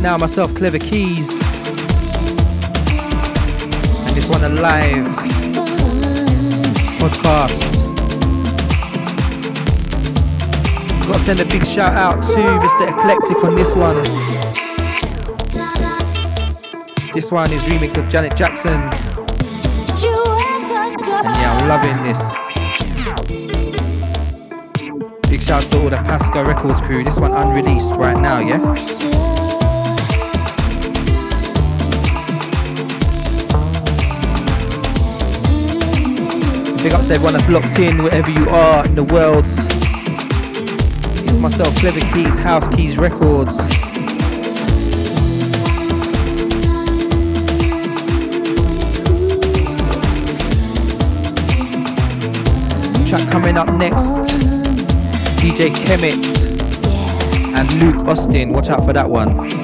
right now, myself, Klevakeys. And this one, a live podcast. Got to send a big shout out to Mr. Eclectic on this one. This one is remix of Janet Jackson. And yeah, I'm loving this. Big shout out to all the Pasco Records crew. This one unreleased right now, yeah? Big up to everyone that's locked in, wherever you are in the world. It's myself, Klevakeys, House Keys Records. Track coming up next, DJ Kemet and Luke Austin. Watch out for that one.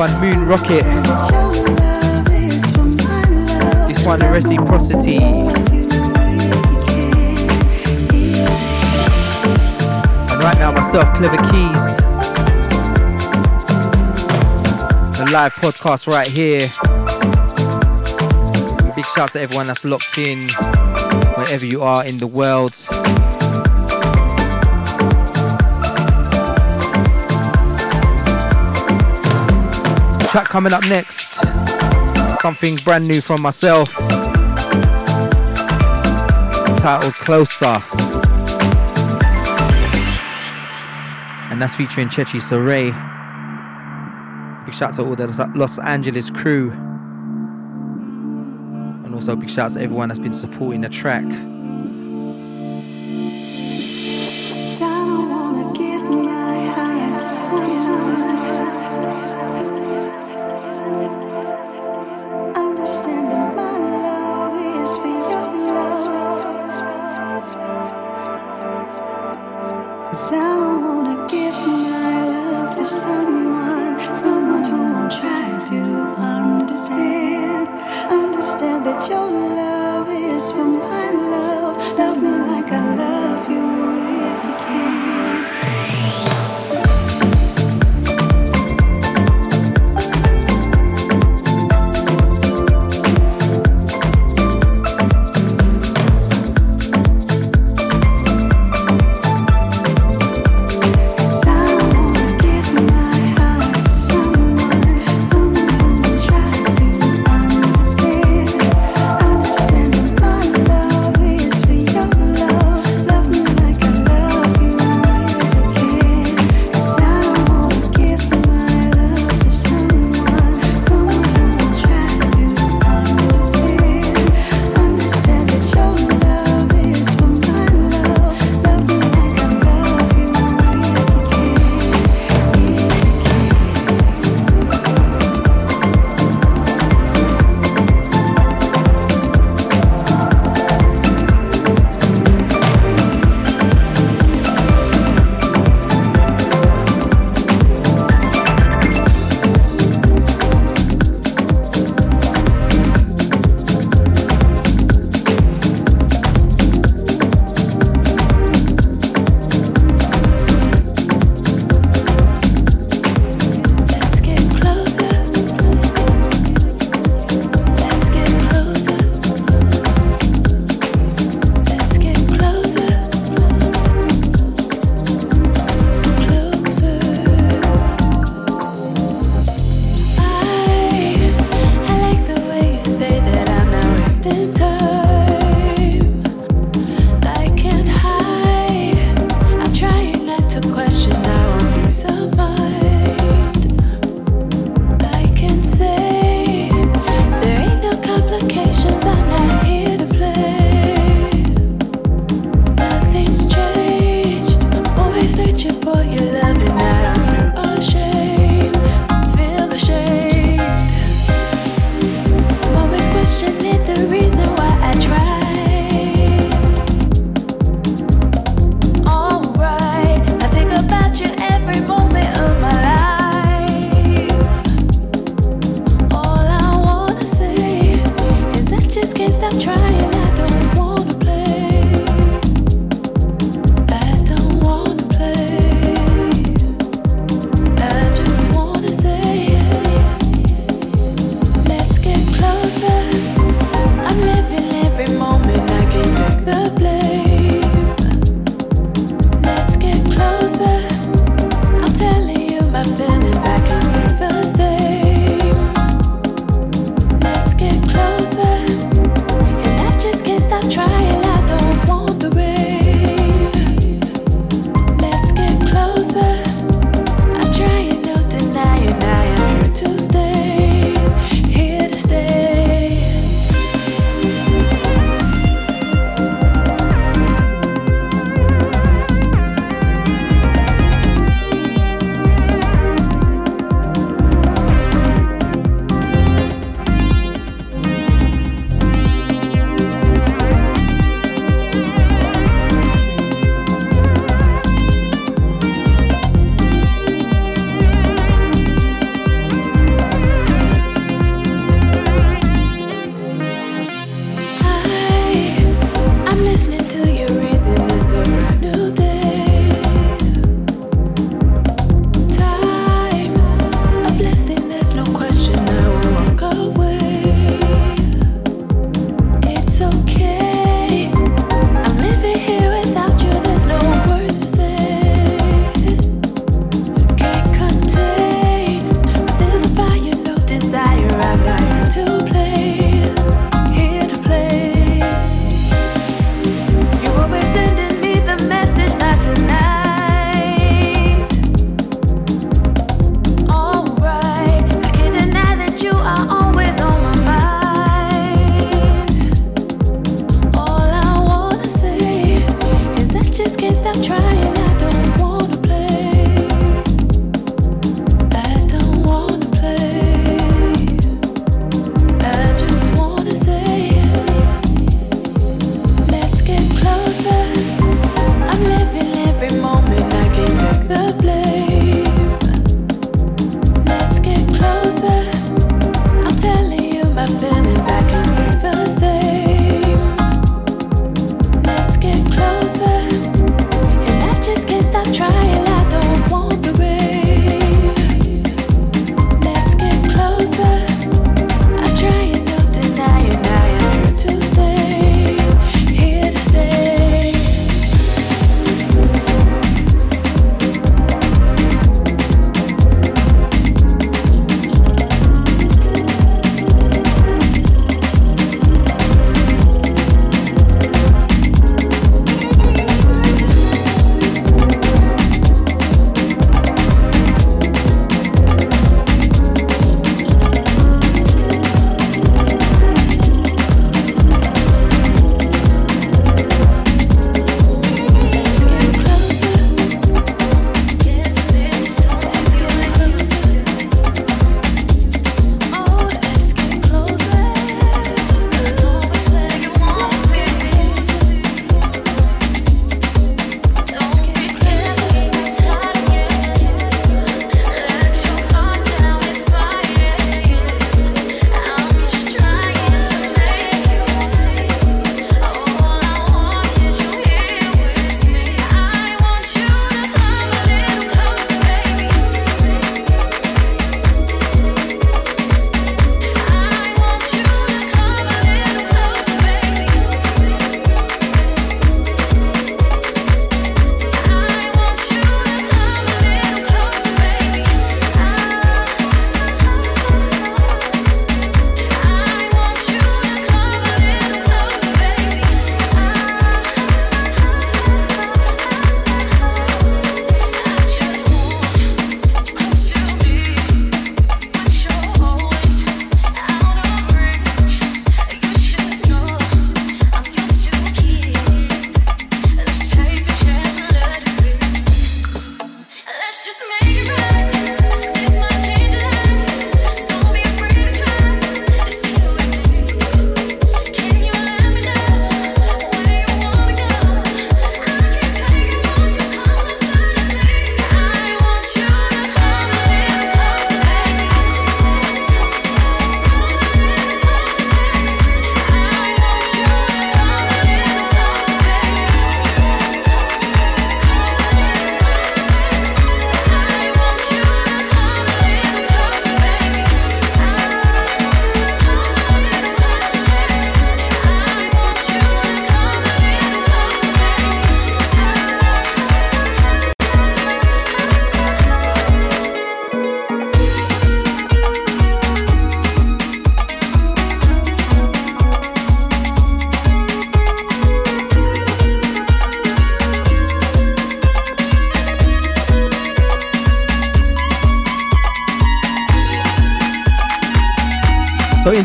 One, Moon Rocket. This one, Reciprocity. And right now, myself, Klevakeys. The live podcast right here. Big shout out to everyone that's locked in, wherever you are in the world. Track coming up next. Something brand new from myself. Titled Closer. And that's featuring Chechi Soray. Big shout out to all the Los Angeles crew. And also big shout out to everyone that's been supporting the track.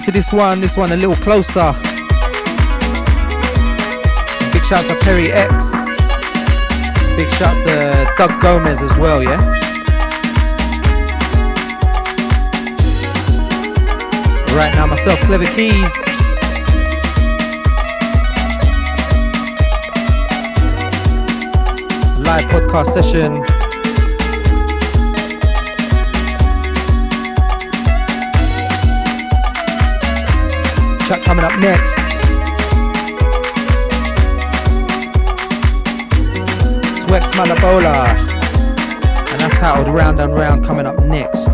Into this one, this one a little closer. Big shouts to Perry X. Big shouts to Doug Gomez as well, yeah? Right now myself, Klevakeys. Live podcast session. Coming up next. Swex Malabola. And that's titled Round and Round coming up next.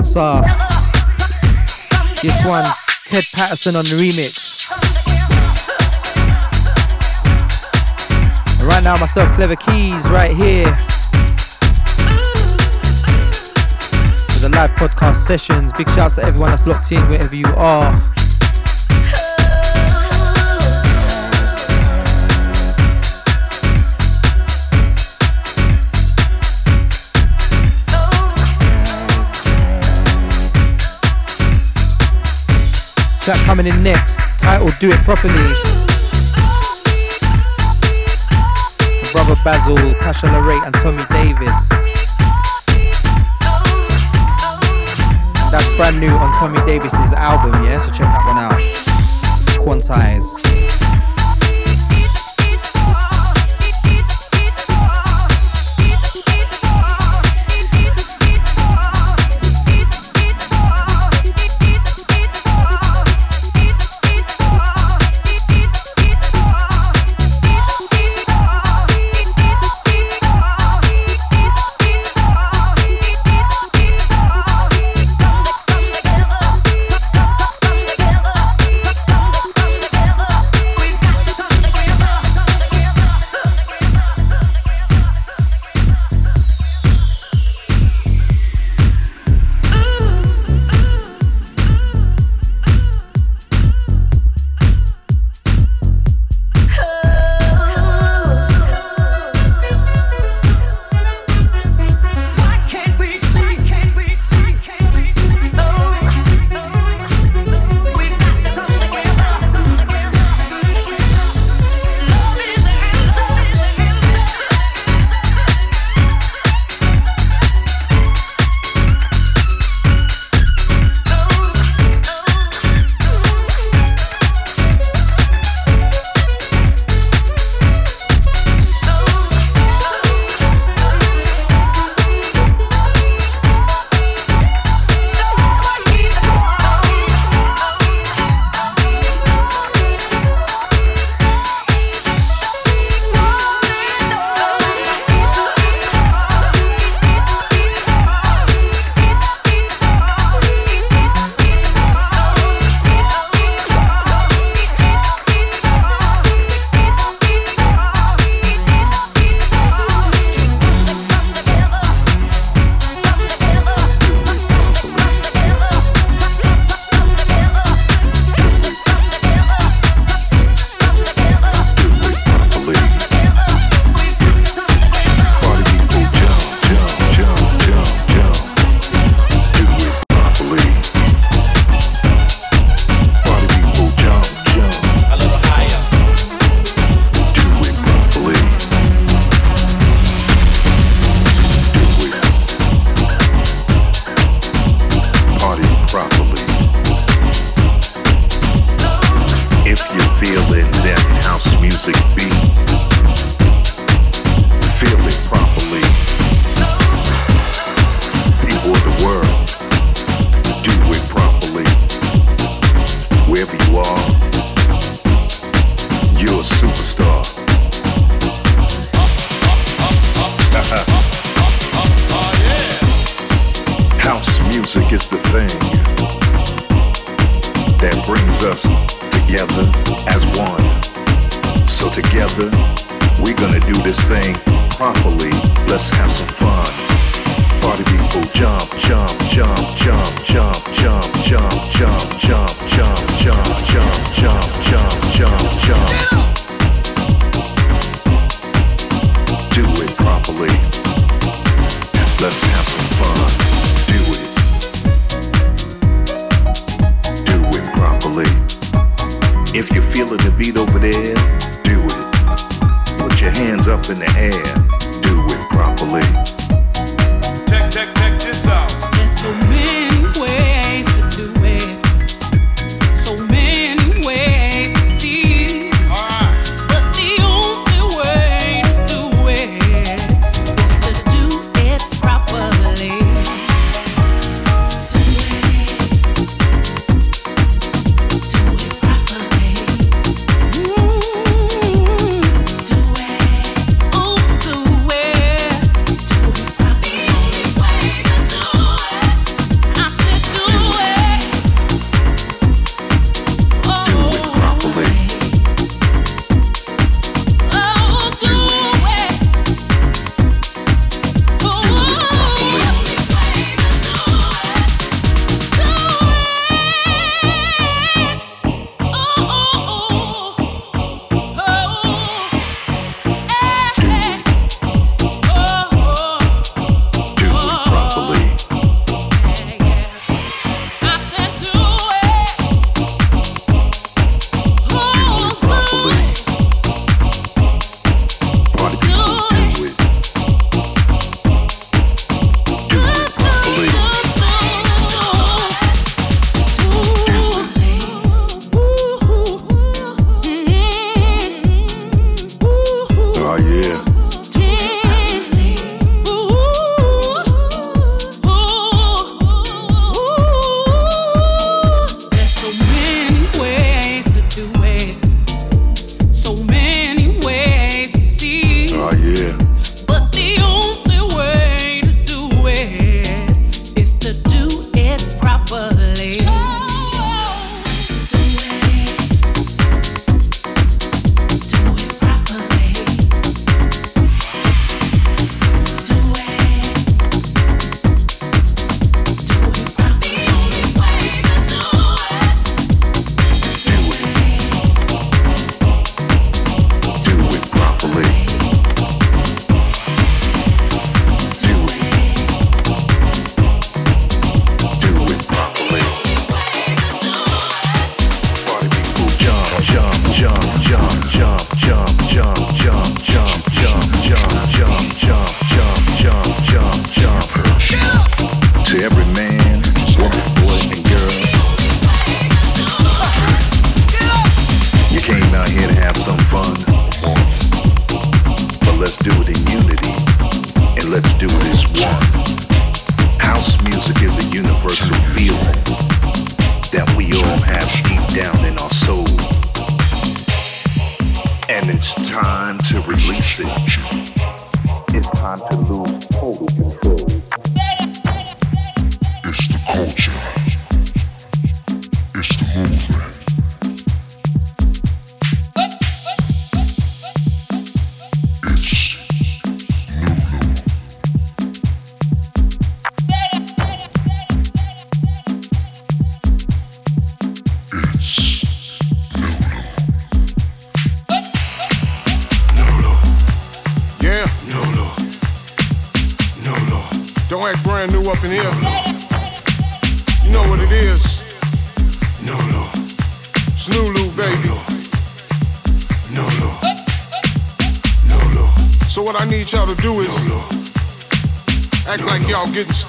Answer. This one, Ted Patterson on the remix. Right now, myself, Klevakeys, right here. For the live podcast sessions. Big shouts to everyone that's locked in wherever you are. Track coming in next, titled Do It Properly. Brother Basil, Tasha Larate, and Tommy Davis. That's brand new on Tommy Davis's album, yeah? So check that one out. Quantize.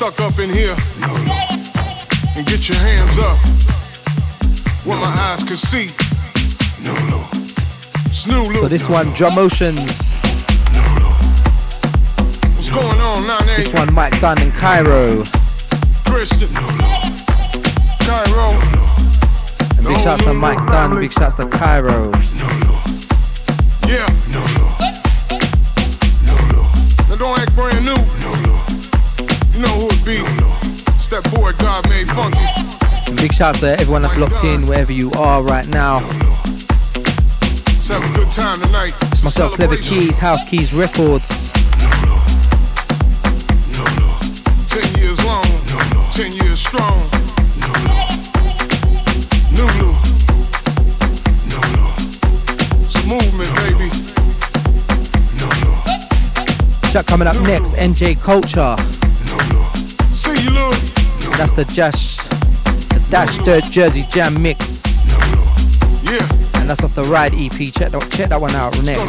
Stuck up in here No, no. and get your hands up where my eyes can see. No, no. Snulu. So this one, Drum Motions. No, no. What's going on, Nane? This one, Mike Dunn in Cairo. Christian. No, no. Cairo. And big shouts to Mike Dunn, big shouts to Cairo. No, no. Yeah. No, no. No, no. Now don't act brand new. shout to everyone that's locked in wherever you are right now. Myself, Klevakeys, House Keys Records. Ten years long, ten years strong. No, It's a movement, baby. Chuck coming up next, NJ Culture. That's the Josh Dash Dirt Jersey Jam mix. No, no. Yeah. And that's off the Ride EP. Check that, check that one out next.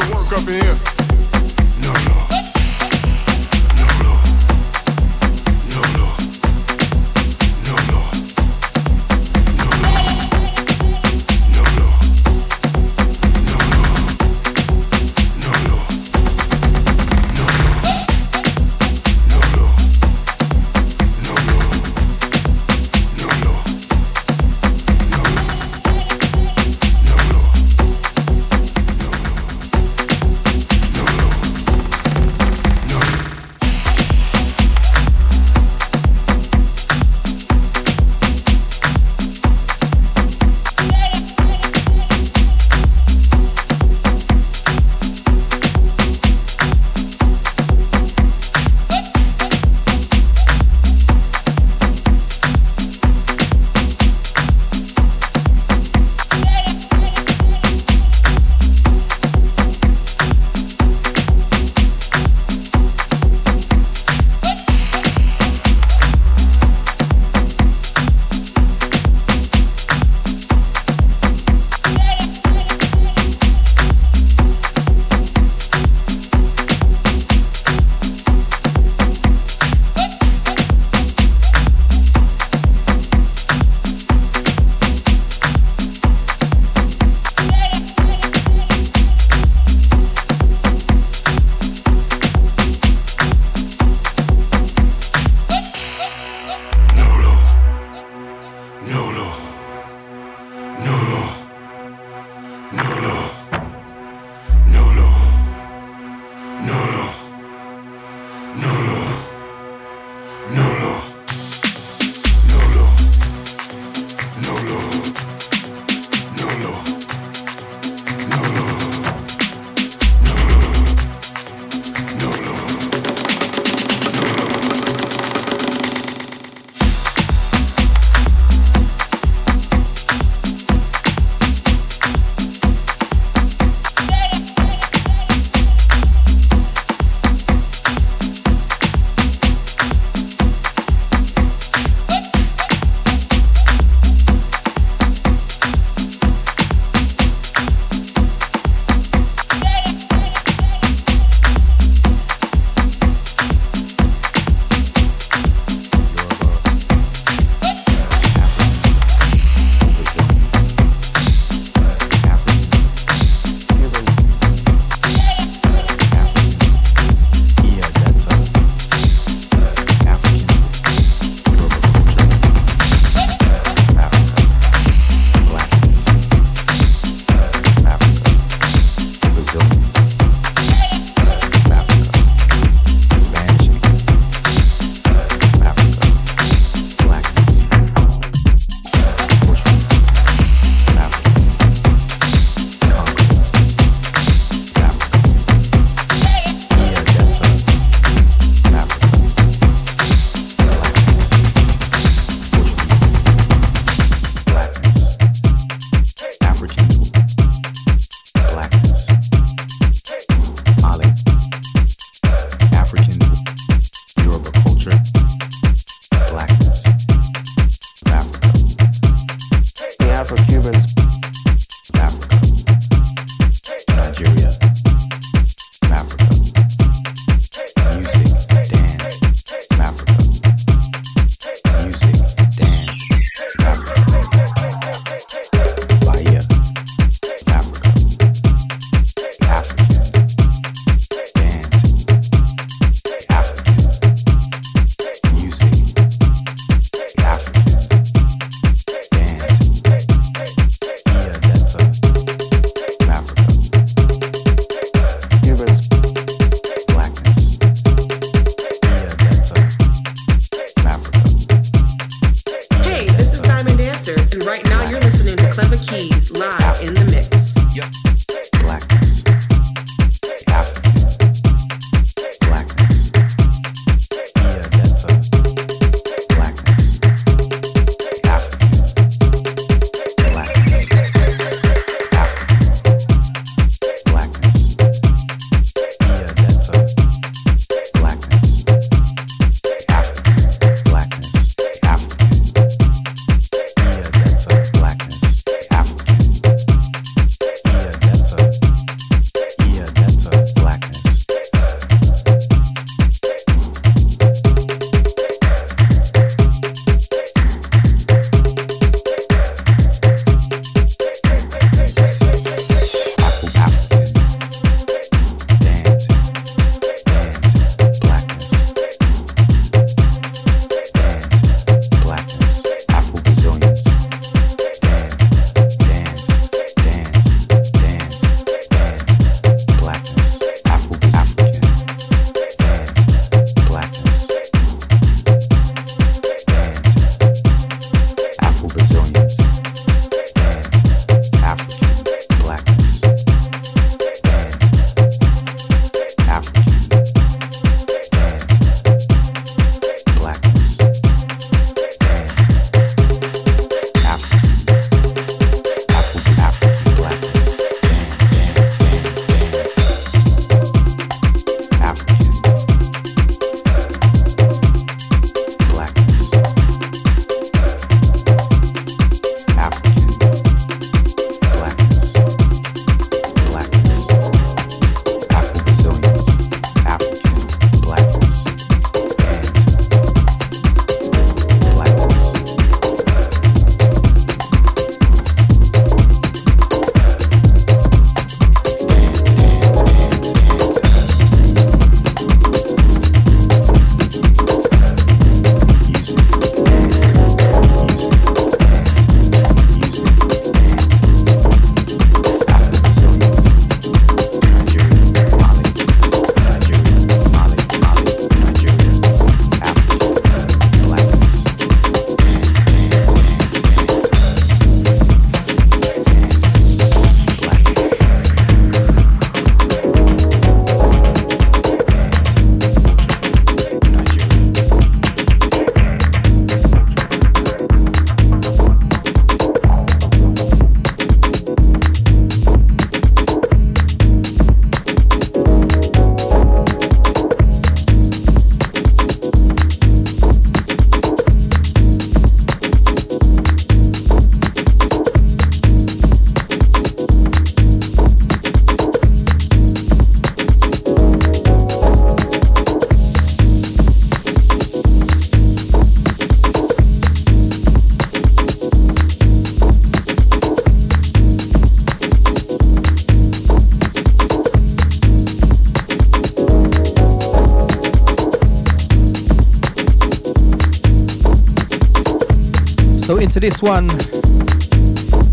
This one,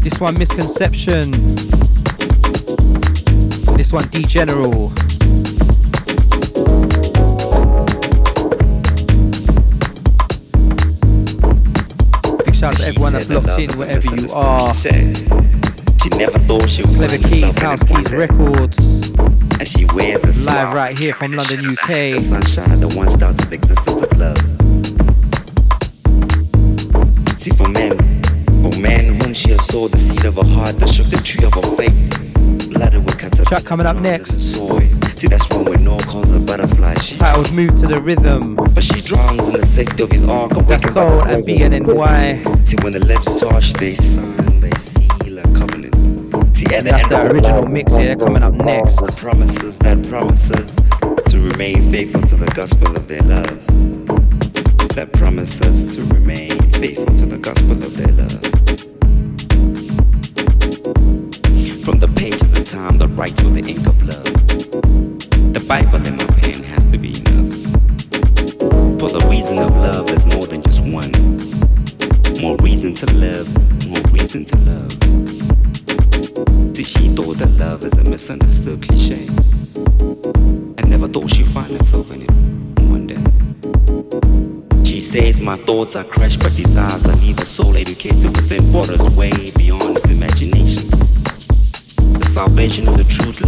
this one misconception, this one degeneral. Big shout to everyone that's locked in wherever you are. She never thought she Klevakeys, House Keys. Records, And she wears a live right here from London, UK. The sunshine that one starts the existence of love. Men whom she has sowed the seed of her heart that shook the tree of her faith, blooded with cuts Track coming up next. Soy. See, that's one with no calls a butterfly. She Titled Move to the Rhythm. but she drowns in the safety of his ark of That's Soul and BNNY. See, when the lips touch, they sign, they seal a covenant. See, at the That's end the of original mix here coming up next. promises that promises to remain faithful to the gospel of their love. That promises to remain faithful to the gospel of their love. The ink of love, the Bible in my pen has to be enough. For the reason of love, there's more than just one. More reason to live, more reason to love. See, she thought that love is a misunderstood cliche. I never thought she'd find herself in it one day. She says my thoughts are crushed, but desires are a soul educated within waters way beyond its imagination. The salvation of the truth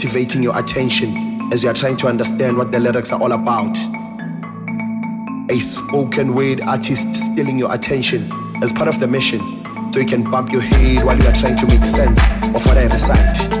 captivating your attention as you are trying to understand what the lyrics are all about a spoken word artist stealing your attention as part of the mission so you can bump your head while you are trying to make sense of what I recite.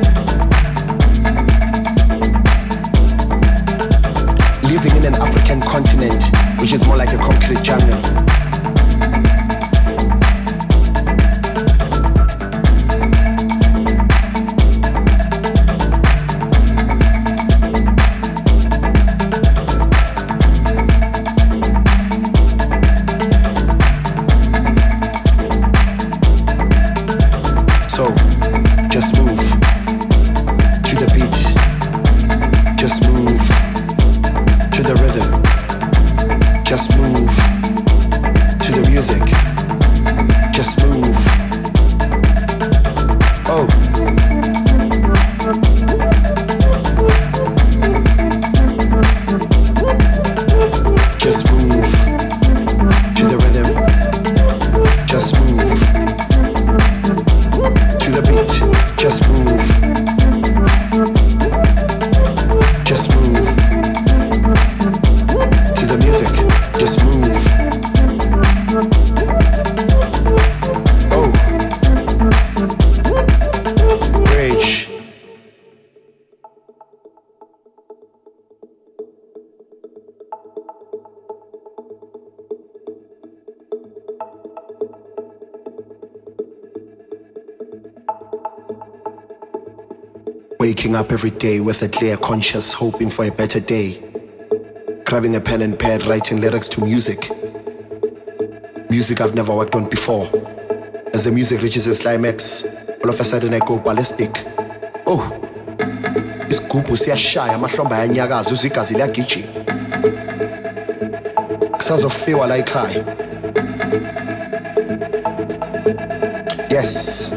Every day with a clear conscience, hoping for a better day. Grabbing a pen and pad, writing lyrics to music. Music I've never worked on before. As the music reaches its climax, all of a sudden I go ballistic. Oh, isigubhu siyashaya amahlombe ayanyakaza uzwe igazi liyagijima kusazofiwa la ekhaya yes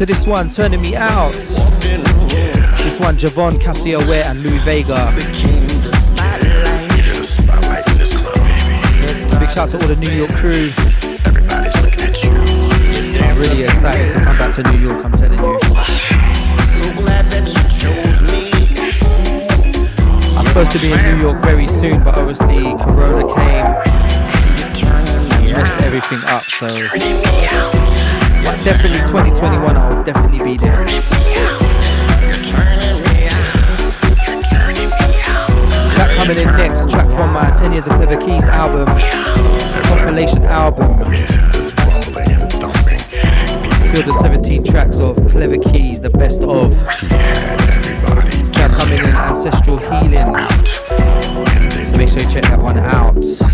Into this one, turning me out. This one, Javon Cassio Ware and Louie Vega. Big shout out to all the New York crew. I'm really excited to come back to New York, I'm telling you. I'm supposed to be in New York very soon, but obviously Corona came and messed everything up, so definitely 2021 I'll definitely be there. Track coming in next, track from my 10 Years of Klevakeys album, compilation album. Filled with 17 tracks of Klevakeys, the best of. Track coming in, Ancestral Healing. Make sure you check that one out.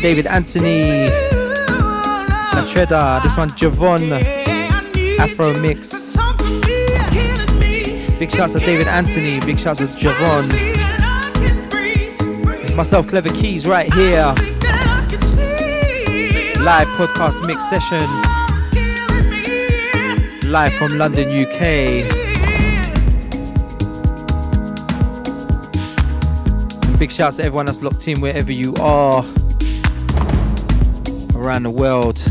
One David Anthony. La Cheddar. This one Javon. Afro Mix. Big shouts to David Anthony. Big shouts to Javon. It's myself, Klevakeys, right here. Live podcast mix session. Live from London, UK. big shouts to everyone that's locked in wherever you are around the world.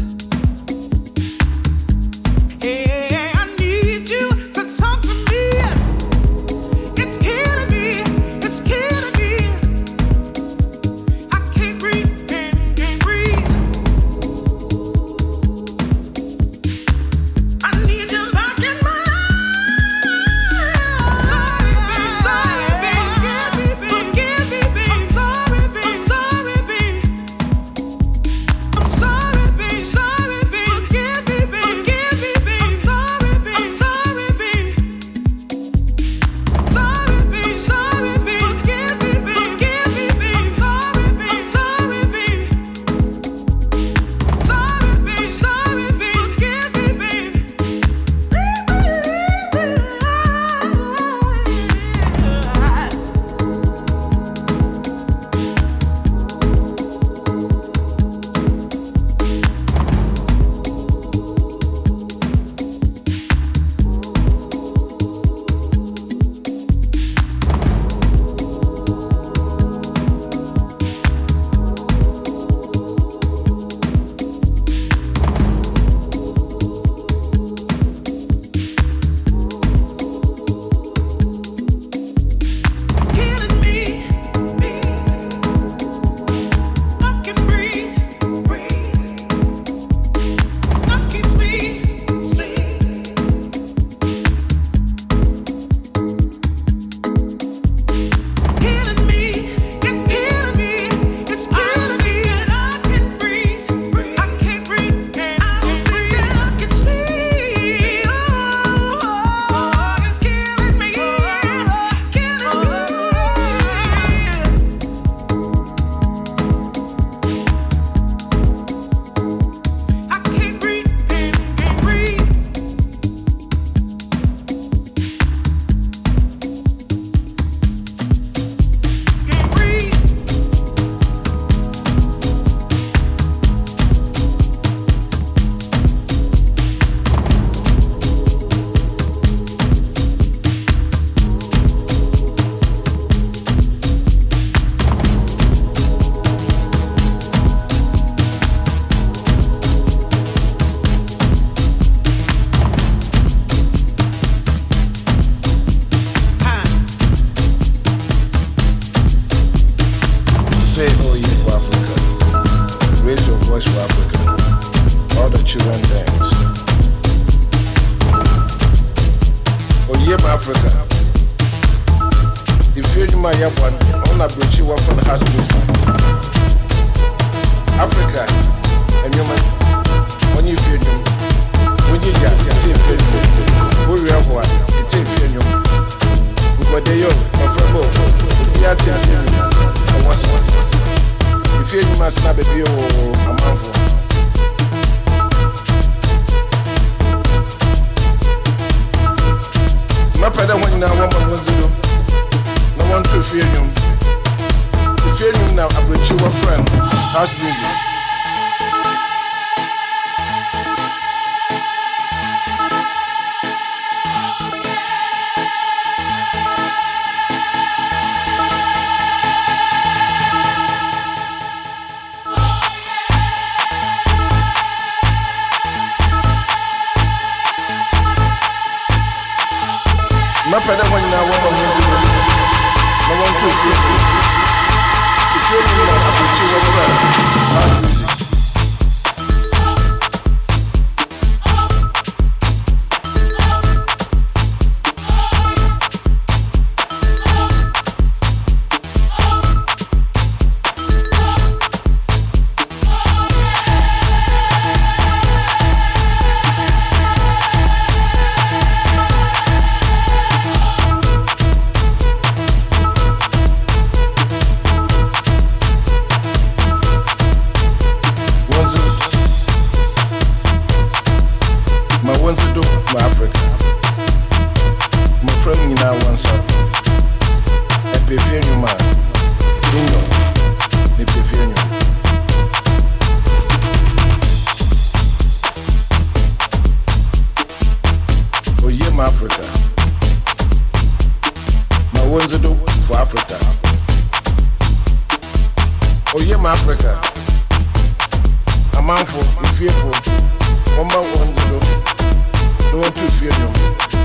Africa. Oye ma Africa. Amanfo, ifiefo, wọ́n bá don't you fear tún ifiefo.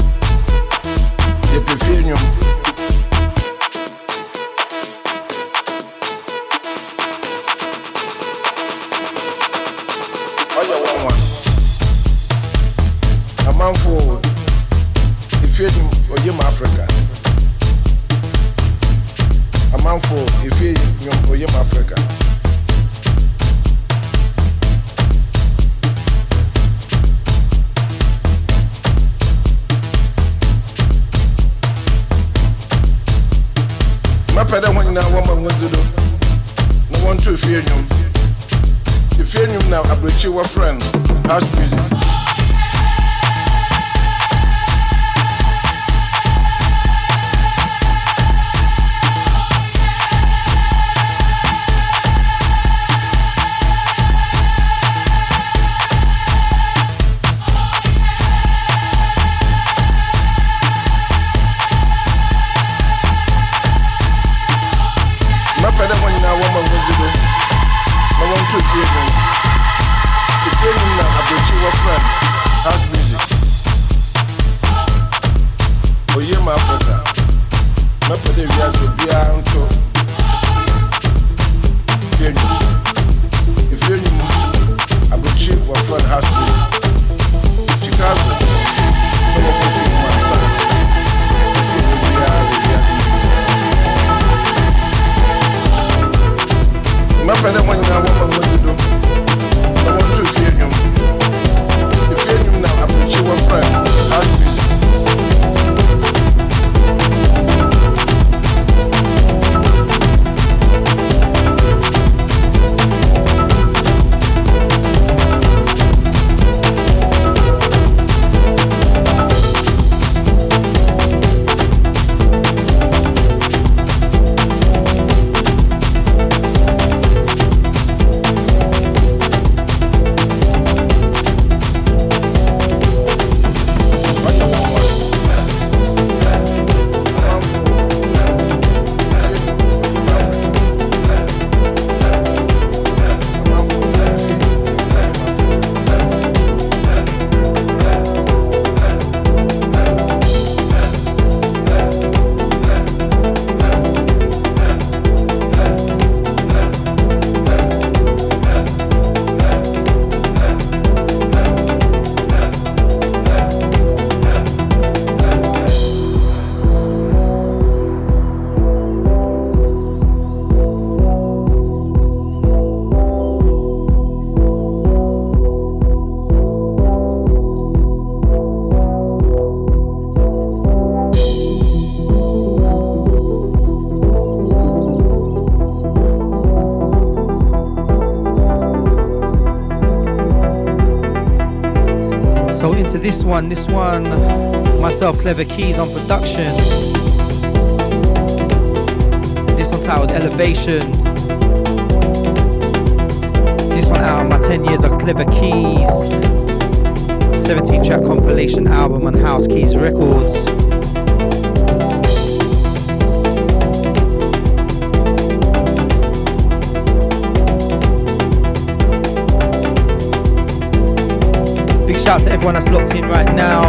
this one, this one, myself, Klevakeys on production. This one titled Elevation. This one out of my 10 years of Klevakeys. 17 track compilation album on House Keys Records. right now.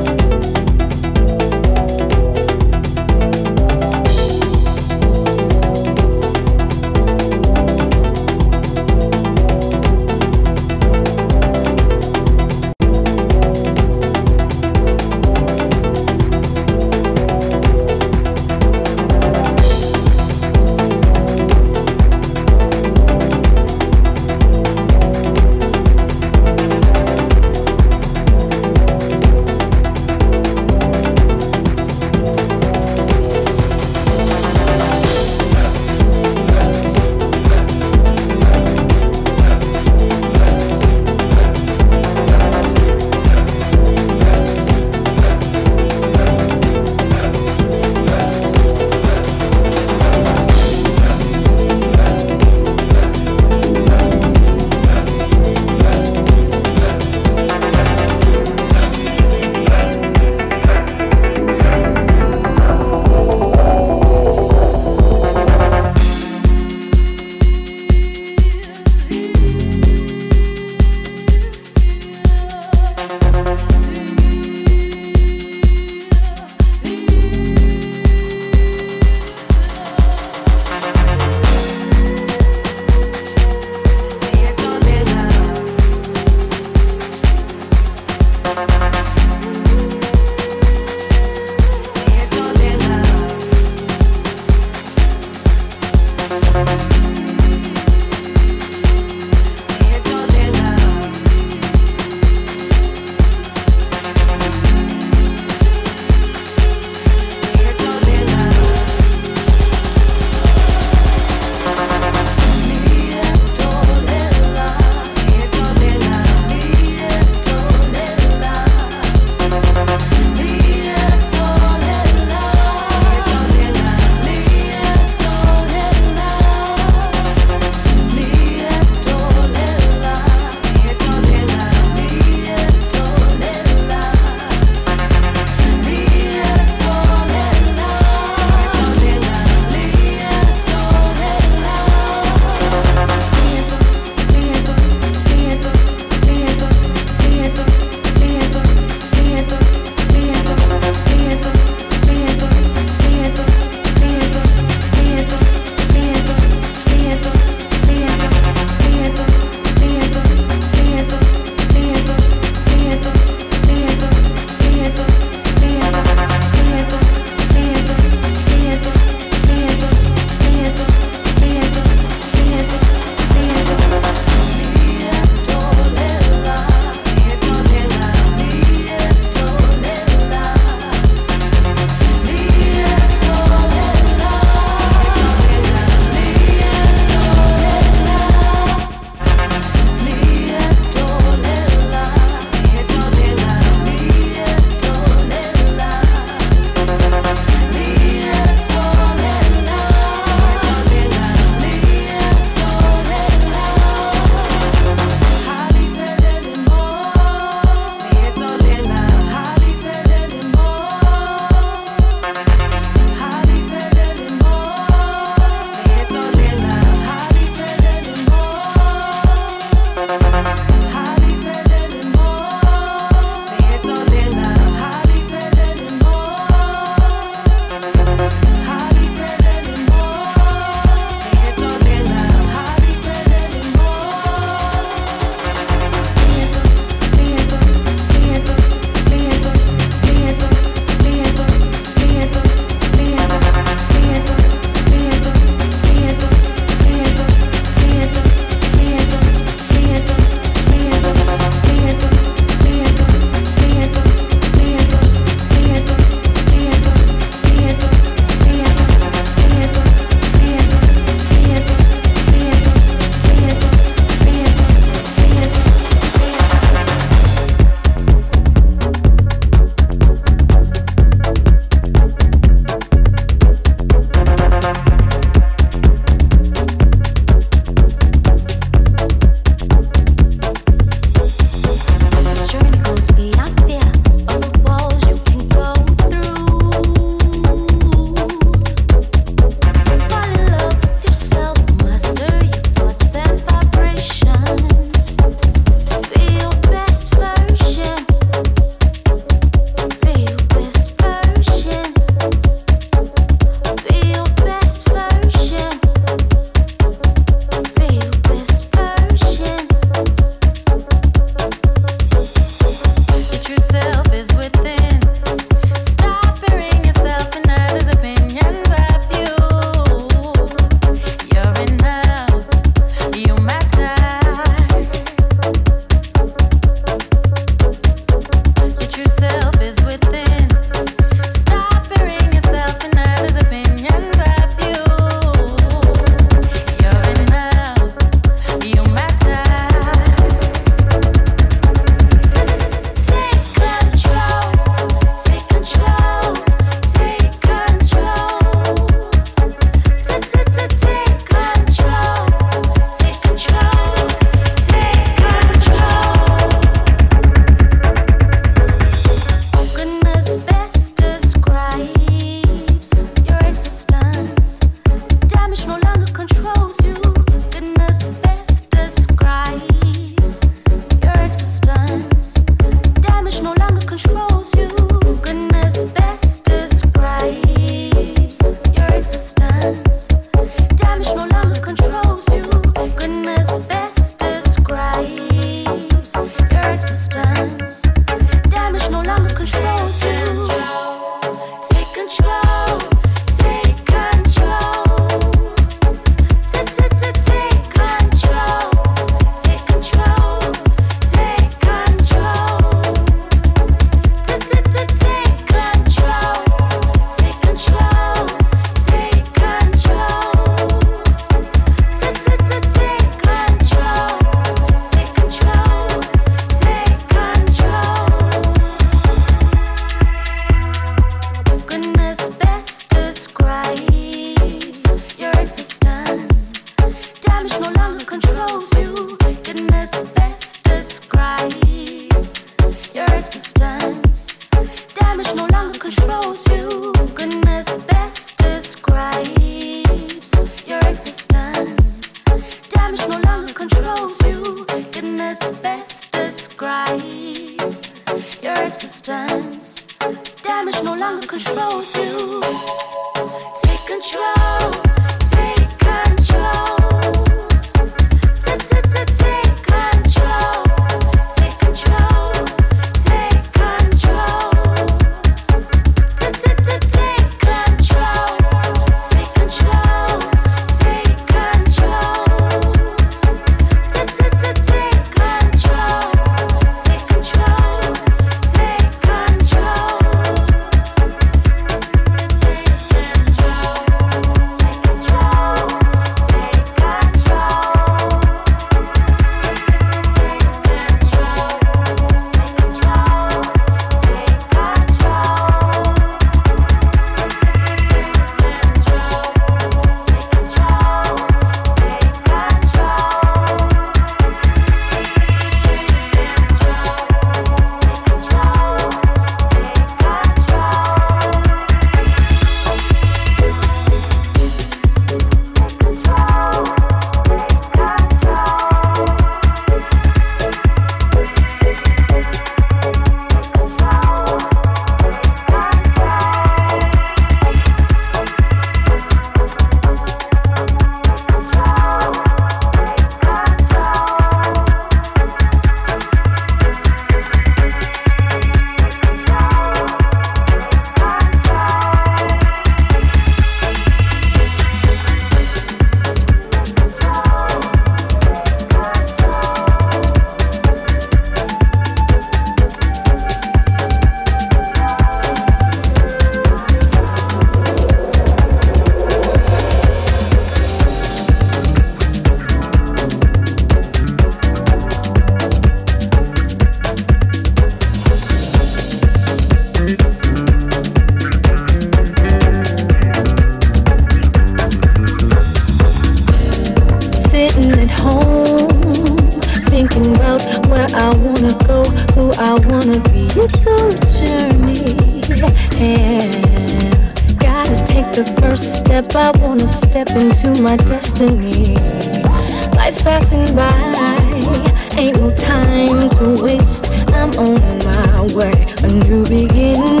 a new beginning.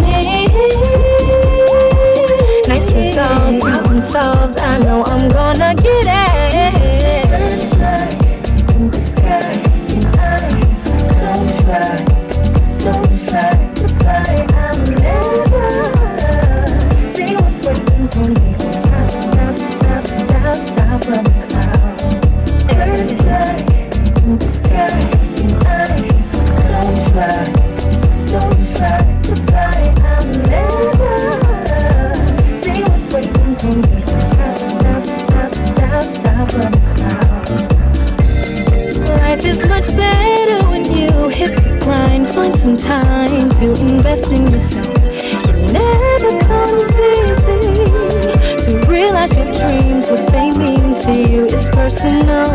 Nice results, problem solved. I know I'm gonna get it. to invest in yourself. It never comes easy to realize your dreams, what they mean to you is personal.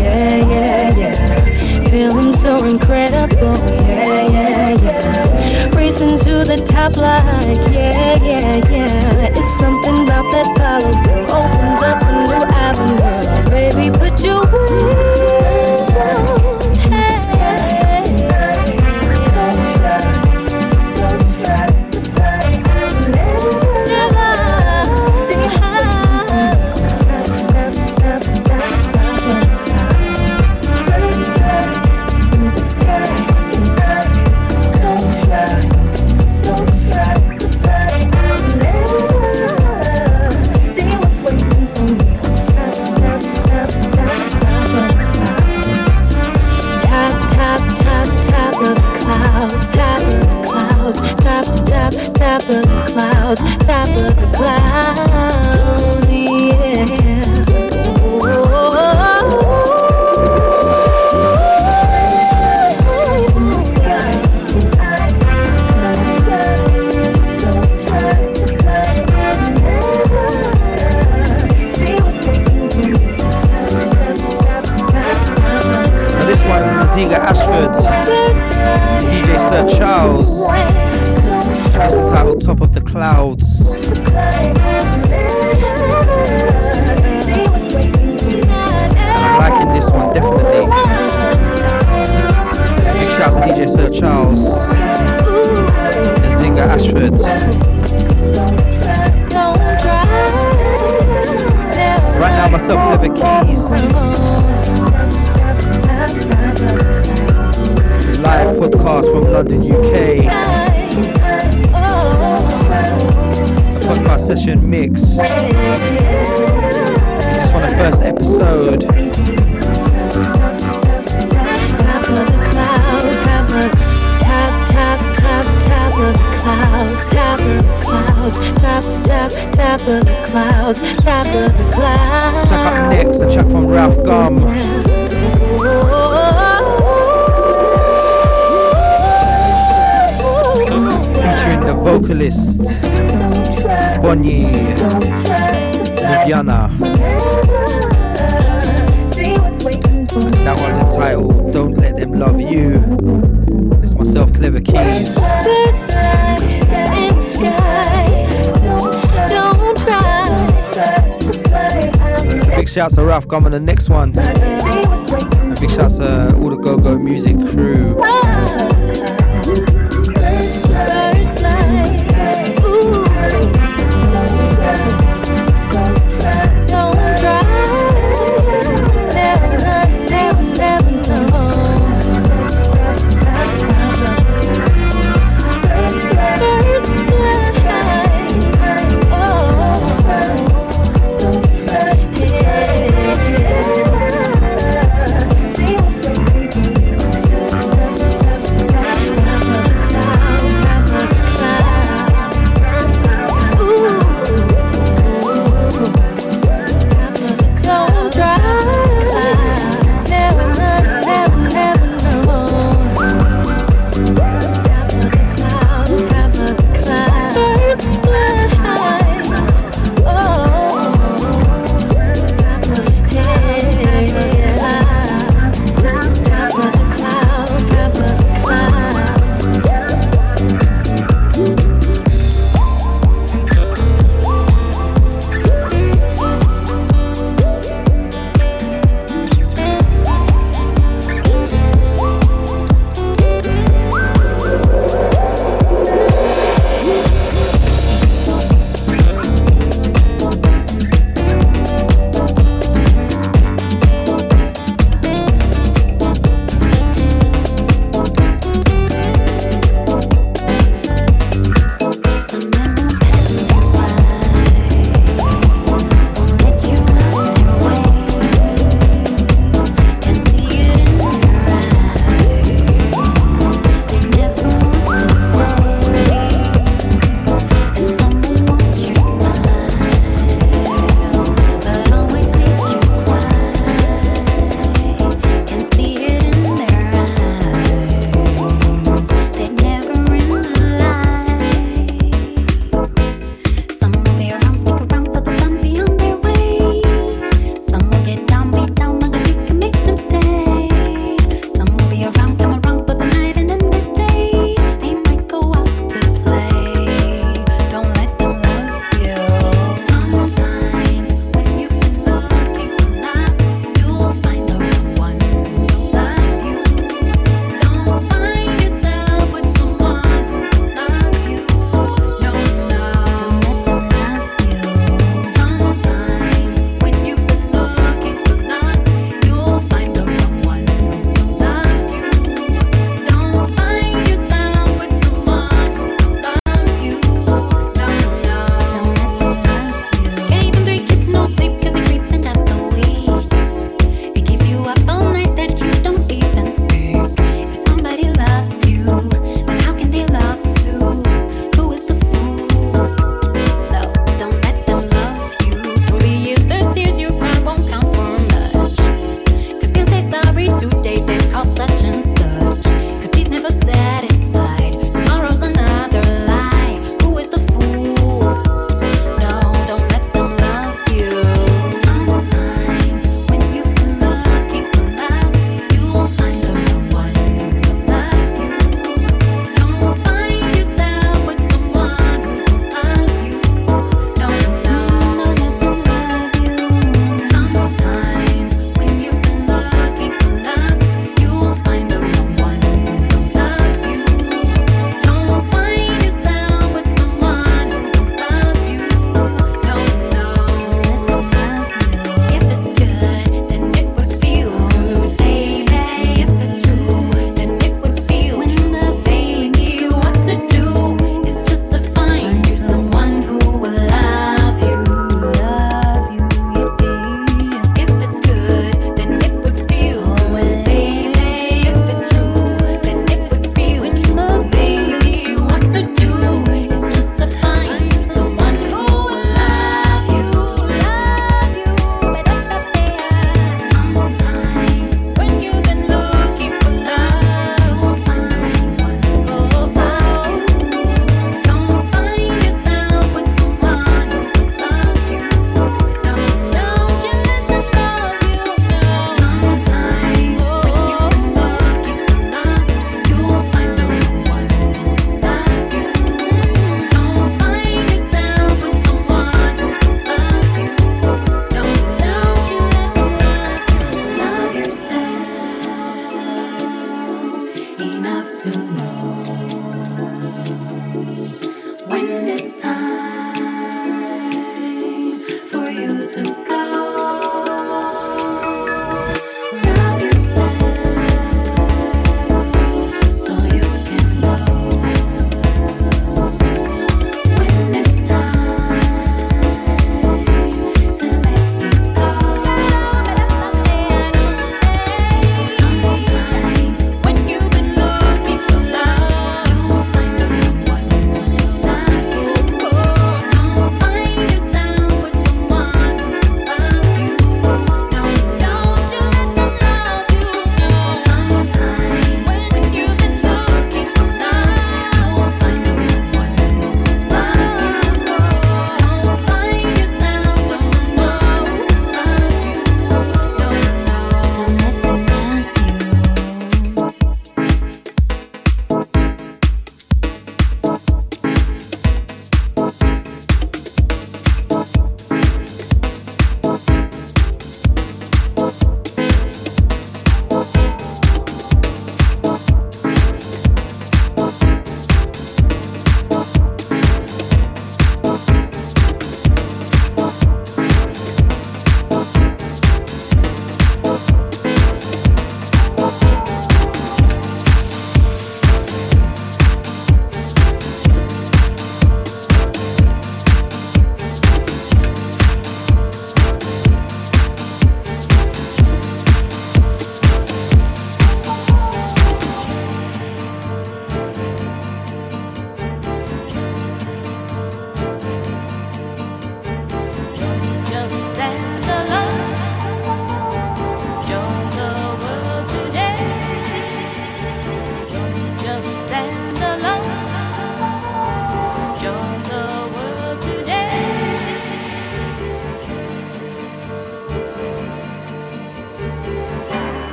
Yeah, yeah, yeah. Feeling so incredible. Yeah, yeah, yeah. Racing to the top, like, yeah, yeah, yeah. It's something about that follow through. Opens up a new avenue. Baby, put your wings down. top of the clouds, top of the clouds, yeah. Ashford, DJ Sir Charles clouds. I'm liking this one definitely. Big shout to DJ Sir Charles and Zinger Ashford. Right now myself Klevakeys. Live podcast from London, UK. A podcast session mix. This one, the first episode. Top of the clouds, top of top, top, top, top of the clouds, top of the clouds, top, top, top of the clouds, top of the clouds. Next, a track from Ralf Gum. Oh, Featuring the vocalist Bonnie Viviana. That one's entitled Don't Let Them Love You. It's myself, Klevakeys. So big shouts to Ralf Gum on the next one. And big shouts to all the Go Go Music crew.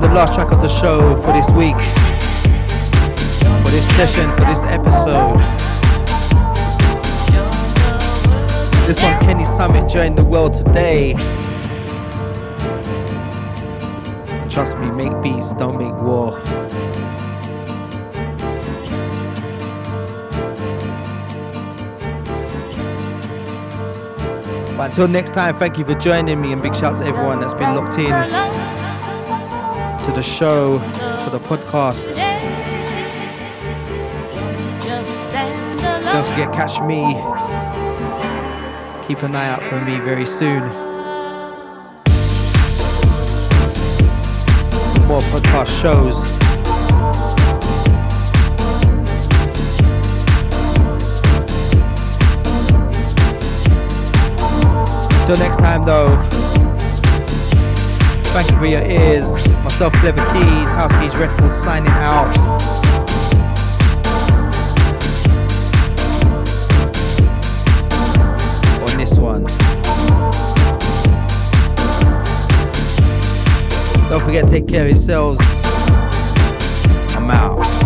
The last track of the show for this week, for this session, for this episode. This one, Kenny Summit joined the world today. Trust me, make peace, don't make war. But until next time, thank you for joining me and big shouts to everyone that's been locked in the show, to the podcast. Don't forget, catch me. Keep an eye out for me very soon. More podcast shows. Till next time, though. Thank you for your ears. Myself, Klevakeys, House Keys Records signing out. On this one. Don't forget, take care of yourselves. I'm out.